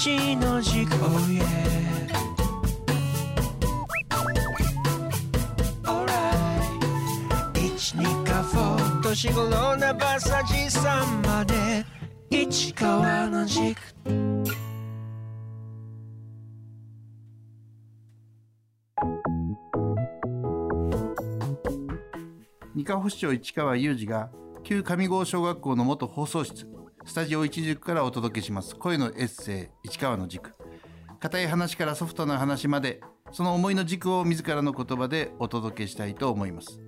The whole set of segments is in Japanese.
一の軸 Oh yeah Alright 一二かフォー年頃なバサジさんまで。市川の軸。二課保市長市川裕二が旧上郷小学校の元放送室。スタジオ一軸からお届けします声のエッセイ市川の軸硬い話からソフトな話までその思いの軸を自らの言葉でお届けしたいと思います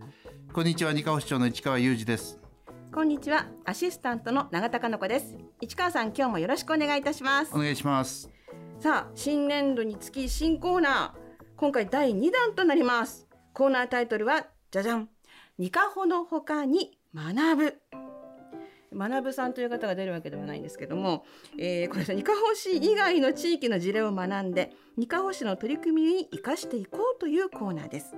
こんにちは二課保市長の市川裕二ですこんにちは。アシスタントの永田香子です。市川さん、今日もよろしくお願いいたしますお。願いしますさあ、新年度につき新コーナー。今回第2弾となります。コーナータイトルは、じゃじゃん。ニカホの他に学ぶ。学ぶさんという方が出るわけではないんですけども、えー、これニカホ市以外の地域の事例を学んで、ニカホ市の取り組みに生かしていこうというコーナーです。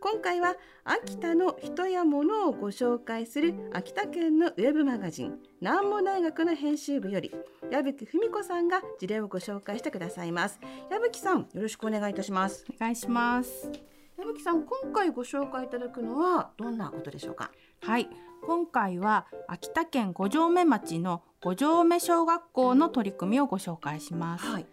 今回は秋田の人や物をご紹介する秋田県のウェブマガジン南模大学の編集部より矢吹文子さんが事例をご紹介してくださいます矢吹さんよろしくお願いいたしますお願いします。矢吹さん今回ご紹介いただくのはどんなことでしょうか？はい。今回は秋田県五城目町の五城目小学校の取り組みをご紹介します。はい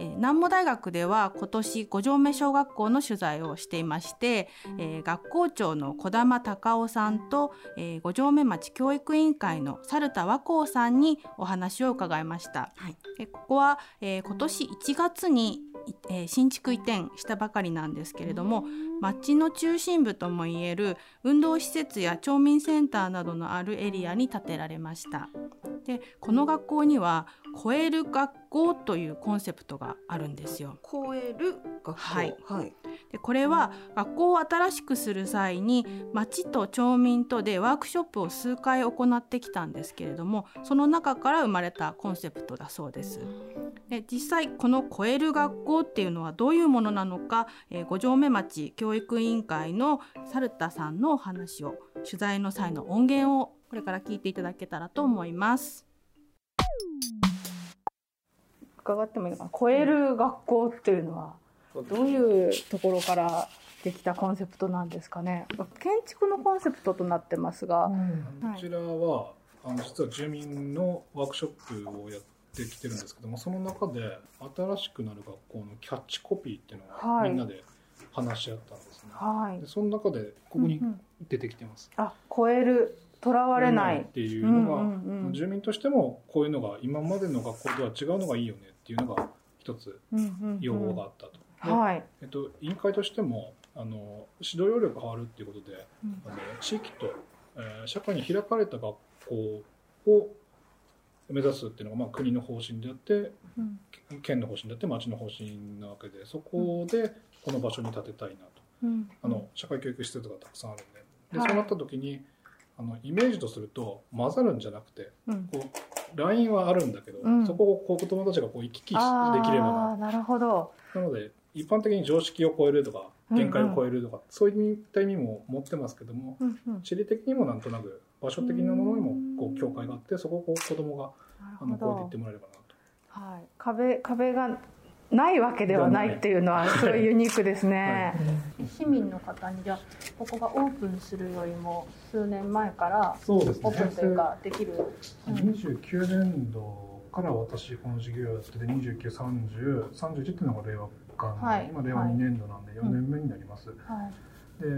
えー南模大学では今年五条目小学校の取材をしていまして、えー学校長の小玉隆夫さんと、えー五条目町教育委員会の猿田和光さんにお話を伺いました。はいでここは、えー今年1月に、いえー新築移転したばかりなんですけれども町の中心部ともいえる運動施設や町民センターなどのあるエリアに建てられました。でこの学校には「超える学校」というコンセプトがあるんですよ。超える学校はいはいでこれは学校を新しくする際に町と町民とでワークショップを数回行ってきたんですけれどもその中から生まれたコンセプトだそうです。で実際この「超える学校」っていうのはどういうものなのか、えー五条目町教育委員会の猿田さんのお話を取材の際の音源をこれから聞いていただけたらと思います。伺ってもいいかな？超える学校っていうのはどういうところからできたコンセプトなんですかね？建築のコンセプトとなってますが、はい。こちらはあの実は住民のワークショップをやってきてるんですけどもその中で新しくなる学校のキャッチコピーっていうのをはい。みんなで話し合ったんですね、はい。でその中でここにうんうん。出てきてます、あ超えるとらわれない、っていうのが、うんうんうん。住民としてもこういうのが今までの学校とは違うのがいいよねっていうのが一つ要望があったと、ではい、えっと、委員会としてもあの指導要領が変わるっていうことで、うん。あの地域と、えー社会に開かれた学校を目指すっていうのが、まあ、国の方針であってうん。県の方針であって町の方針なわけでそこでこの場所に建てたいなと。うん。あの社会教育施設がたくさんあるんで。で、はい。そうなった時にあのイメージとすると混ざるんじゃなくてうん。こうラインはあるんだけど、うん。そこをこう子供たちがこう行き来できればあなるほど。なので、一般的に常識を超えるとか、限界を超えるとか、そういった意味も持ってますけども、うんうん。地理的にもなんとなく、場所的なものにも、こう、境界があって、そこをこう子供が、あの、超えていってもらえればなと。はい、壁壁がないわけではないっていうのはすごい。ユニークですね、市民の方にじゃあここがオープンするよりも数年前からそうですオープンというかできる、うん。29年度から私、この事業をやってて、29、30、31っていうのが令和元年、はい。今、令和2年度なんで4年目になります。はい。で、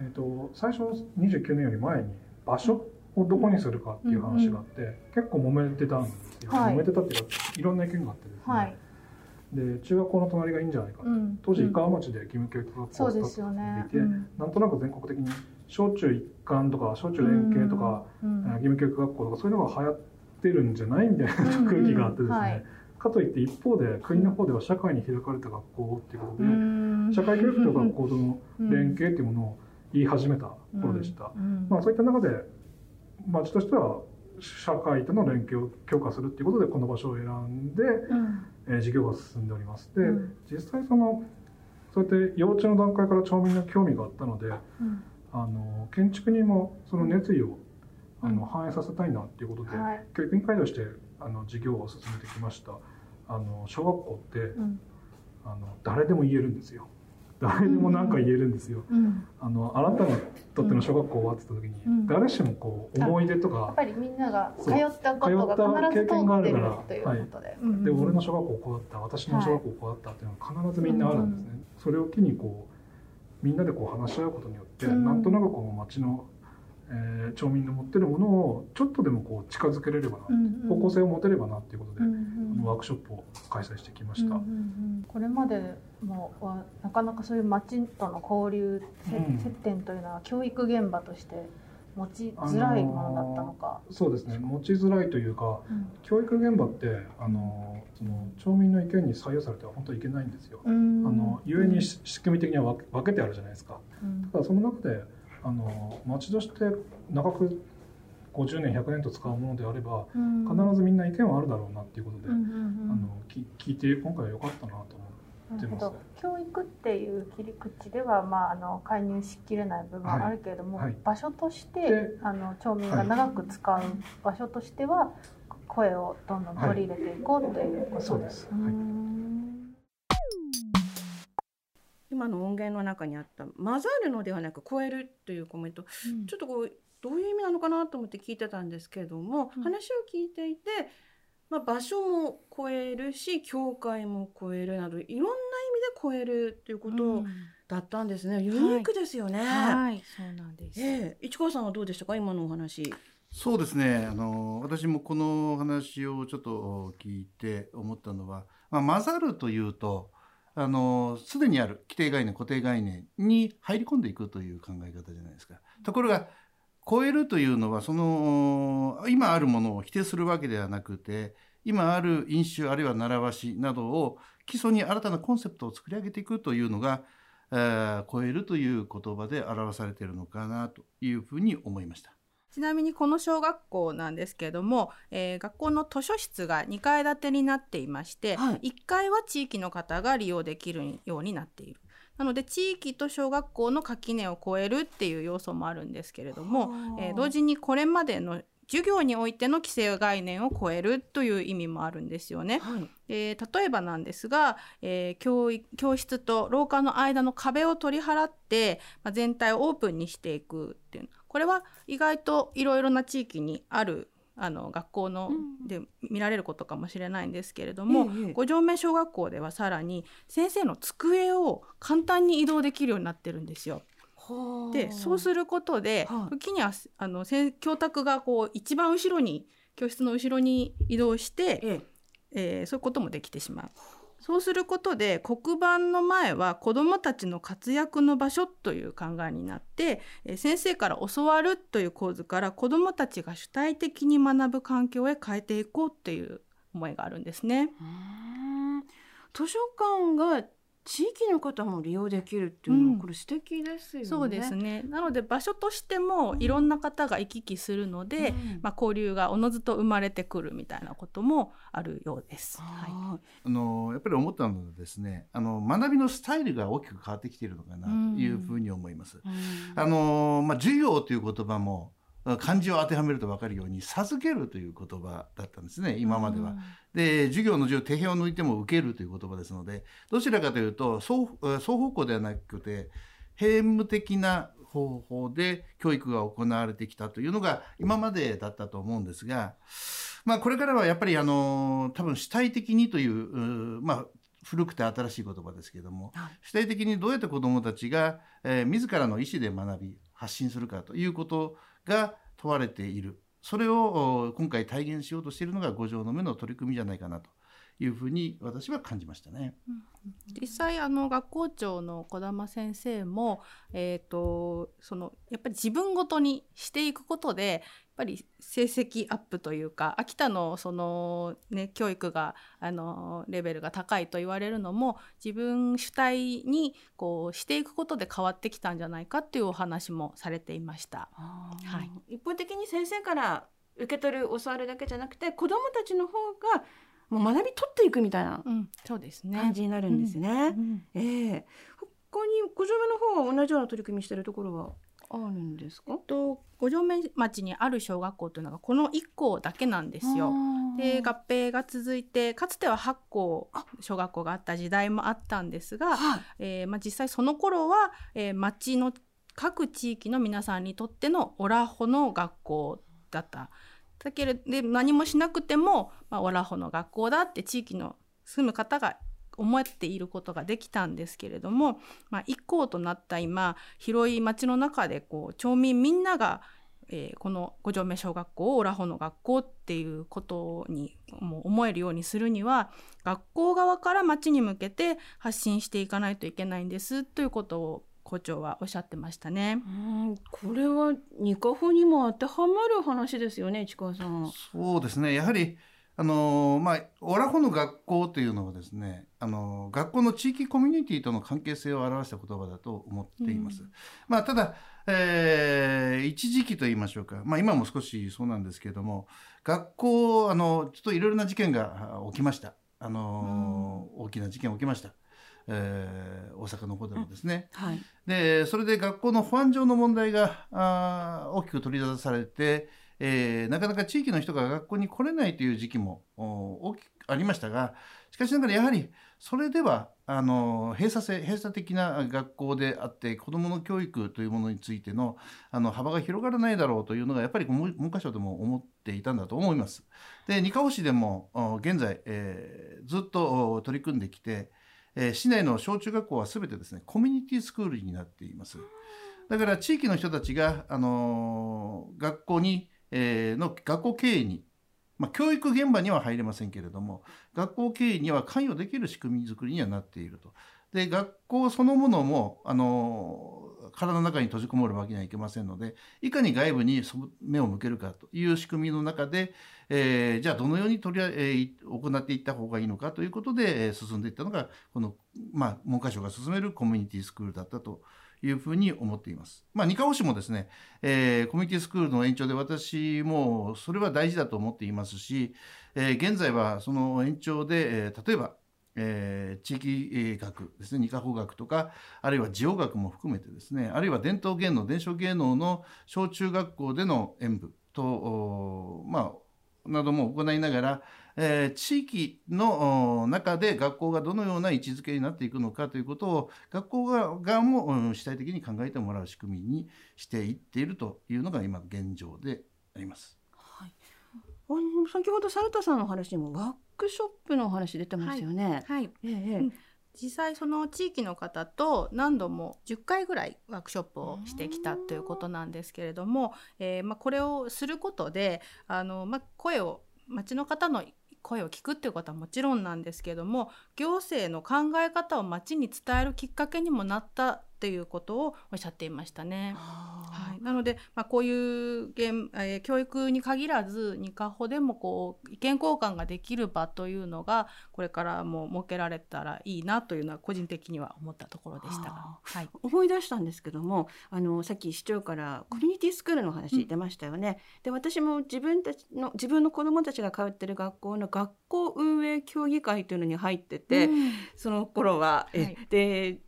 えっと最初29年より前に場所をどこにするかっていう話があって、結構揉めてたんですよ、はい。揉めてたっていうかいろんな意見があってですね、はいで中学校の隣がいいんじゃないかと、うん。当時井川町で義務教育学校をそうですよね。っていて、うん。なんとなく全国的に小中一貫とか小中連携とか、うん。えー義務教育学校とかそういうのが流行ってるんじゃないみたいな空気があってですね、はい。かといって一方で国の方では社会に開かれた学校っていうことで、うん。社会教育と学校との連携っていうものを言い始めた頃でした。うん。まあそういった中で、町としては社会との連携を強化するっていうことでこの場所を選んで、うんえー事業が進んでおります。で、うん。実際その、そうやって幼稚の段階から町民の興味があったので、うん。あの、建築にもその熱意を、あの、うん。反映させたいなっていうことで、はい。教育委員会として、あの、事業を進めてきました。あの小学校ってうん。あの誰でも言えるんですよ誰でも何か言えるんですよ。うん。あのあなたにとっての小学校はって言った時に、うん。誰しもこう思い出とかやっぱりみんなが通ったことが必ず通ってるということで。うんで俺の小学校こうだった私の小学校こうだったっていうのは必ずみんなあるんですね、それを機にこうみんなでこう話し合うことによって、うん。なんとなくこの町の、えー町民の持ってるものをちょっとでもこう近づけれればな、うん方向性を持てればなっていうことで、うんうんあのワークショップを開催してきました、うんうん。うんこれまでもはなかなかそういう町との交流、せうん。接点というのは教育現場として持ちづらいものだったのか。そうですね。持ちづらいというかうん。教育現場ってあのその町民の意見に左右されては本当はいけないんですよ、うん。あの故にし仕組み的には分け分けてあるじゃないですか。だその中であの町として長く50年100年と使うものであればうん。必ずみんな意見はあるだろうなっていうことで、うんうんあのき聞いて今回は良かったなと思なるほ出ますど。教育っていう切り口では、まあ、あの介入しきれない部分はあるけれども、はい。はい場所としてであの町民が長く使う場所としては、声をどんどん取り入れていこうということそうです、はい今の音源の中にあった混ざるのではなく超えるというコメント。ちょっとこうどういう意味なのかなと思って聞いてたんですけれども、うん。話を聞いていて、まあ、場所も超えるし教会も超えるなどいろんな意味で超えるということだったんですね、ユニークですよね。はい。そうなんです、ええ。市川さんはどうでしたか？今のお話。そうですね。あの私もこの話をちょっと聞いて思ったのは、まあ、混ざるというとあのすでにある規定概念固定概念に入り込んでいくという考え方じゃないですか。ところが超えるというのはその今あるものを否定するわけではなくて今ある飲酒あるいは習わしなどを基礎に新たなコンセプトを作り上げていくというのが、えー超えるという言葉で表されているのかなというふうに思いました。ちなみにこの小学校なんですけれども、えー学校の図書室が2階建てになっていまして、はい1階は地域の方が利用できるようになっている。なので地域と小学校の垣根を越えるっていう要素もあるんですけれども、えー同時にこれまでの授業においての規制概念を超えるという意味もあるんですよね。はいえー例えばなんですが、えー教育教室と廊下の間の壁を取り払って、まあ、全体をオープンにしていくっていうこれは意外といろいろな地域にあるあの学校のうん。で見られることかもしれないんですけれども、ええ五条目小学校ではさらに先生の机を簡単に移動できるようになってるんですよ。でそうすることで、はい。時にはあの教託がこう一番後ろに教室の後ろに移動して、ええ。えーそういうこともできてしまう。そうすることで黒板の前は子どもたちの活躍の場所という考えになって、先生から教わるという構図から子どもたちが主体的に学ぶ環境へ変えていこうっていう思いがあるんですね。図書館が地域の方も利用できるっていうのは、うんこれ素敵ですよね。そうですね。なので場所としてもいろんな方が行き来するので、うんまあ、交流がおのずと生まれてくるみたいなこともあるようです。はいはあのやっぱり思ったのはですねあの学びのスタイルが大きく変わってきているのかなというふうに思います。い。うんあのまあ、授業という言葉も漢字を当てはめると分かるように授けるという言葉だったんですね今までは。で授業の授業手辺を抜いても受けるという言葉ですのでどちらかというと双双方向ではなくて平務的な方法で教育が行われてきたというのが今までだったと思うんですが、まあ、これからはやっぱりあの多分主体的にといううまあ古くて新しい言葉ですけれども、はい主体的にどうやって子どもたちが、えー自らの意思で学び発信するかということが問われている。それを今回体現しようとしているのが五条の目の取り組みじゃないかなと。いうふうに私は感じましたね。実際あの学校長の児玉先生も、えー、とそのやっぱり自分ごとにしていくことでやっぱり成績アップというか秋田のその、ね、教育があのレベルが高いと言われるのも自分主体にこうしていくことで変わってきたんじゃないかっていうお話もされていました。はい一方的に先生から受け取る教わるだけじゃなくて子どもたちの方がもう学び取っていくみたいな感じになるんですね。うんええ他に五条目の方は同じような取り組みしてるところはあるんですか？えっと五条目町にある小学校というのがこの1校だけなんですよ。で合併が続いてかつては8校小学校があった時代もあったんですが、はいえーまあ、実際その頃は、えー町の各地域の皆さんにとってのオラホの学校だった。だけれど何もしなくても、まあ、オラホの学校だって地域の住む方が思っていることができたんですけれども、まあ、一校となった今広い町の中でこう町民みんなが、えーこの五条目小学校をオラホの学校っていうことにも思えるようにするには学校側から町に向けて発信していかないといけないんですということを校長はおっしゃってましたね。うんこれはニカホにも当てはまる話ですよね市川さん。そうですねやはりあのまあオラホの学校というのはですねあの学校の地域コミュニティとの関係性を表した言葉だと思っています。うんまあただ、えー一時期と言いましょうか、まあ、今も少しそうなんですけれども学校あのちょっといろいろな事件があ起きましたあの、大きな事件起きました、えー大阪の方でもですね。はい。でそれで学校の保安上の問題があー大きく取り出されて、えーなかなか地域の人が学校に来れないという時期もお大きくありましたがしかしながらやはりそれではあの閉鎖性閉鎖的な学校であって子どもの教育というものについてのあの幅が広がらないだろうというのがやっぱり文文科省でも思っていたんだと思います。で二河市でもお現在、えーずっとお取り組んできて、えー市内の小中学校は全てですねコミュニティスクールになっています。だから地域の人たちが、あのー学校に、えーの学校経営に、まあ、教育現場には入れませんけれども学校経営には関与できる仕組み作りにはなっていると。で学校そのものも、あのー体の中に閉じこもるわけにはいけませんのでいかに外部に目を向けるかという仕組みの中で、えーじゃあどのように取りえー行っていった方がいいのかということで、え進んでいったのがこの、まあ、文科省が進めるコミュニティスクールだったというふうに思っています。まあ、二河市もですね、えーコミュニティスクールの延長で私もそれは大事だと思っていますし、えー現在はその延長で、えー例えば、えー地域学ですね二カ法学とかあるいは地方学も含めてですねあるいは伝統芸能伝承芸能の小中学校での演舞とまあなども行いながら、えー地域の中で学校がどのような位置づけになっていくのかということを学校側も主体的に考えてもらう仕組みにしていっているというのが今現状であります。あの先ほどサルタさんの話にもワークショップのお話出てましたよね。はい。ええええ。うん。実際その地域の方と何度も10回ぐらいワークショップをしてきたということなんですけれども、えーまあ、これをすることであの、まあ、声を町の方の声を聞くっていうことはもちろんなんですけれども行政の考え方を町に伝えるきっかけにもなったっていうことをおっしゃっていましたね。はい、なので、まあ、こういう現、えー教育に限らずニカホでもこう意見交換ができる場というのがこれからも設けられたらいいなというのは個人的には思ったところでした。があ、はい、思い出したんですけどもあのさっき市長からコミュニティスクールの話出ましたよね。で私も自分たちの自分の子どもたちが通ってる学校の学校運営協議会というのに入ってて、うん。その頃は、えはい。で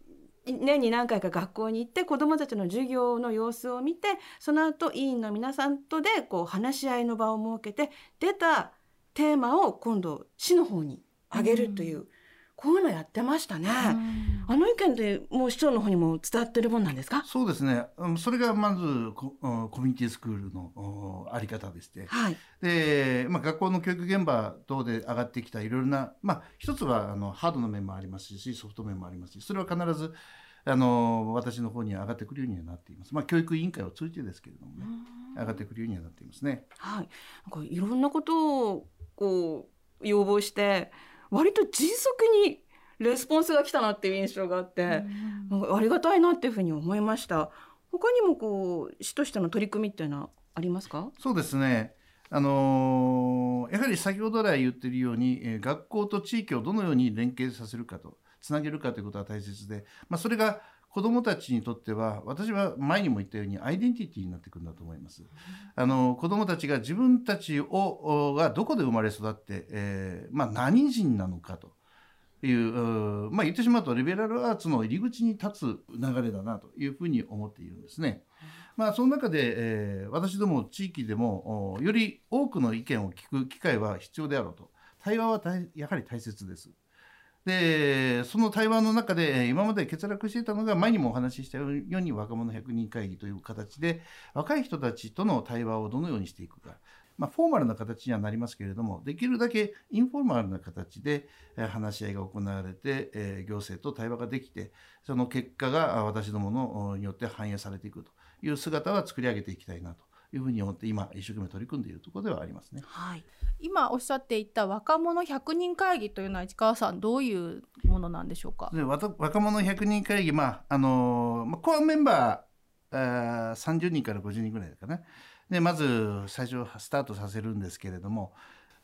年に何回か学校に行って子どもたちの授業の様子を見てその後委員の皆さんとでこう話し合いの場を設けて出たテーマを今度市の方に上げるという、こういうのやってましたね。あの意見でもう市長の方にも伝わってるもんなんですか？そうですね。うんそれがまずコミュニティスクールのおあり方でして、はい。で、まあ、学校の教育現場等で上がってきたいろいろな、まあ、一つはあのハードの面もありますしソフト面もありますしそれは必ずあの私の方には上がってくるようにはなっています。まあ、教育委員会を通じてですけれどもね上がってくるようにはなっていますね。はい。なんかいろんなことをこう要望して割と迅速にレスポンスが来たなっていう印象があって、ありがたいなっていうふうに思いました。他にもこう市としての取り組みっていうのはありますか？そうですね。あのーやはり先ほど来言っているように、えー学校と地域をどのように連携させるかとつなげるかということが大切で、まあ、それが子どもたちにとっては私は前にも言ったようにアイデンティティになってくるんだと思います。あの子どもたちが自分たちをがどこで生まれ育って、えーまあ、何人なのかと。いううまあ、言ってしまうとリベラルアーツの入り口に立つ流れだなというふうに思っているんですね。まあ、その中で、えー私ども地域でもより多くの意見を聞く機会は必要であろうと対話はやはり大切です。でその対話の中で今まで欠落していたのが前にもお話ししたように若者100人会議という形で若い人たちとの対話をどのようにしていくか、まあ、フォーマルな形にはなりますけれどもできるだけインフォーマルな形で話し合いが行われて、え行政と対話ができてその結果が私どものによって反映されていくという姿は作り上げていきたいなと。いうふうに思って今一生懸命取り組んでいるところではありますね。はい。今おっしゃっていた若者100人会議というのは市川さんどういうものなんでしょうか？で若者100人会議、まああのまあ、コアメンバーあー30人から50人ぐらいかなでまず最初スタートさせるんですけれども、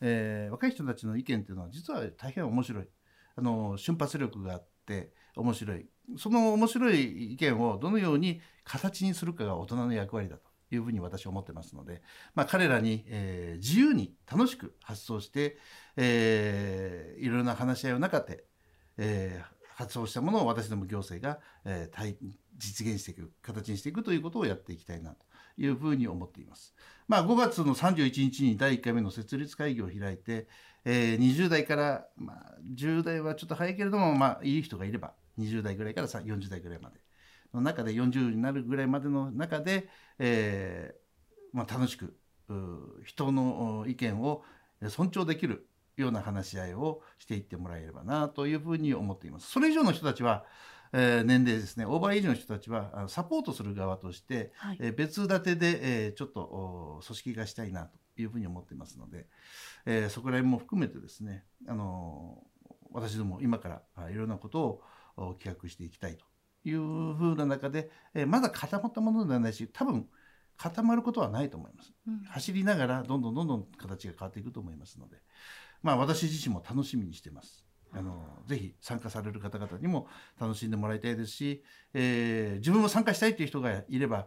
えー若い人たちの意見っていうのは実は大変面白いあの瞬発力があって面白いその面白い意見をどのように形にするかが大人の役割だというふうに私は思ってますので、まあ、彼らに、えー自由に楽しく発想して、えーいろいろな話し合いの中で、えー発想したものを私ども行政が、えー対実現していく形にしていくということをやっていきたいなというふうに思っています。まあ、5月の31日に第1回目の設立会議を開いて、えー20代から、まあ、10代はちょっと早いけれども、まあ、いい人がいれば20代ぐらいから40代ぐらいまでの中で40になるぐらいまでの中で、えーまあ、楽しく人のお意見を尊重できるような話し合いをしていってもらえればなというふうに思っています。それ以上の人たちは、えー年齢ですねオーバーエイジの人たちはサポートする側として、はいえー別立てで、えーちょっとお組織化したいなというふうに思っていますので、えーそこら辺も含めてですね、あのー私ども今からあいろんなことをお企画していきたいというふうな中で、えーまだ固まったものではないし多分固まることはないと思います。うん走りながらどんどんどんどん形が変わっていくと思いますので、まあ、私自身も楽しみにしてます。あのぜひ参加される方々にも楽しんでもらいたいですし、えー自分も参加したいという人がいれば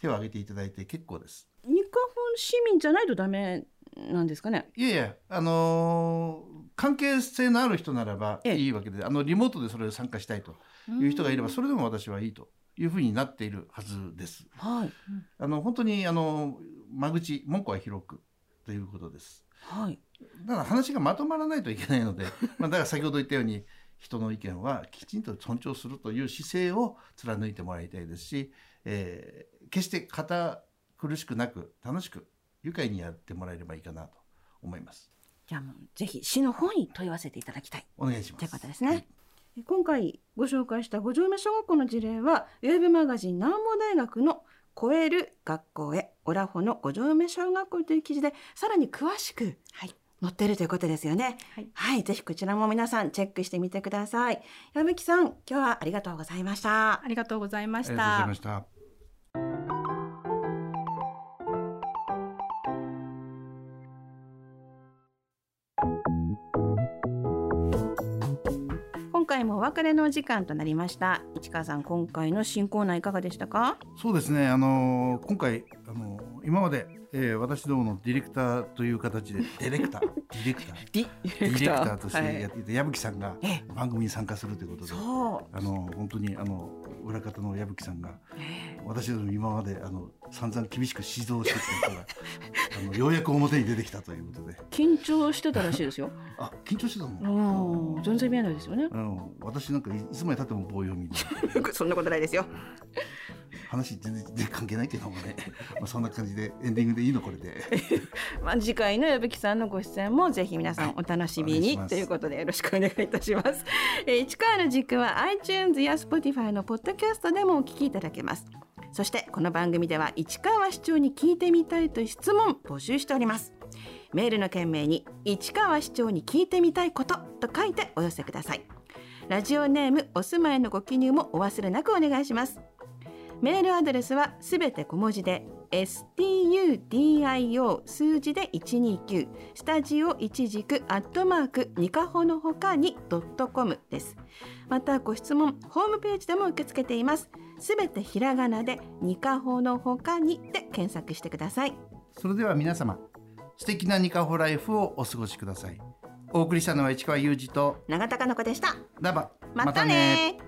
手を挙げていただいて結構です。ニカホン市民じゃないとダメなんですかね？いやいや、あのー関係性のある人ならばええいいわけで、あのリモートでそれを参加したいという人がいれば、それでも私はいいというふうになっているはずです。はい。あの本当にあの間口門戸は広くということです。はい。だから話がまとまらないといけないので、まあ、だから先ほど言ったように人の意見はきちんと尊重するという姿勢を貫いてもらいたいですし、えー決して堅苦しくなく楽しく愉快にやってもらえればいいかなと思います。じゃあもうぜひ市の方に問い合わせていただきたい。お願いします。ということですね。今回ご紹介した五条目小学校の事例はウェブマガジン南毛大学の超える学校へオラホの五条目小学校という記事でさらに詳しくはい載っているということですよね。はいぜひこちらも皆さんチェックしてみてください。矢吹さん、今日はありがとうございましたあ。りがとうございましありがとうございたました。別れのお時間となりました。市川さん、今回の新コーナーいかがでしたか？そうですね、あのー今回、あのー今まで、えー私どものディレクターという形で、ディレクター、ディレクター、ディディレクターとしてはい。やっていた矢吹さんがええ。番組に参加するということで、そあの本当にあの裏方の矢吹さんがう。ええ私ども今まであの散々厳しく指導してきた人が あのようやく表に出てきたということで、緊張してたらしいですよ。あ緊張してたの？うん、全然見えないですよね。うん、私なんかいいつまでたっても棒読みで そんなことないですよ。話全然関係ないけどもね、まあそんな感じでエンディングでいいのこれで。まあ、次回の矢吹さんのご出演もぜひ皆さんお楽しみにお願いということでよろしくお願いいたします。えー、市川の軸は iTunes や Spotify のポッドキャストでもお聞きいただけます。そしてこの番組では市川市長に聞いてみたいという質問募集しております。メールの件名に市川市長に聞いてみたいことと書いてお寄せください。ラジオネームお住まいのご記入もお忘れなくお願いします。メールアドレスはすべて小文字で studio 数字で129スタジオ一軸アットマークニカホのほかにドットコムですまたご質問ホームページでも受け付けていますすべてひらがなでニカホのほかにで検索してください。それでは皆様素敵なニカホライフをお過ごしください。お送りしたのは市川裕二と永田かの子でした。またね